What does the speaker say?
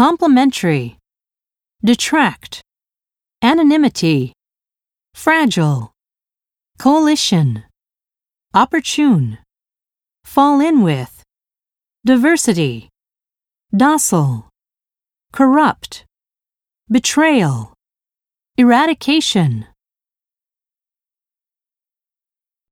complementary, detract, anonymity, fragile, coalition, opportune, fall in with, diversity, docile, corrupt, betrayal, eradication,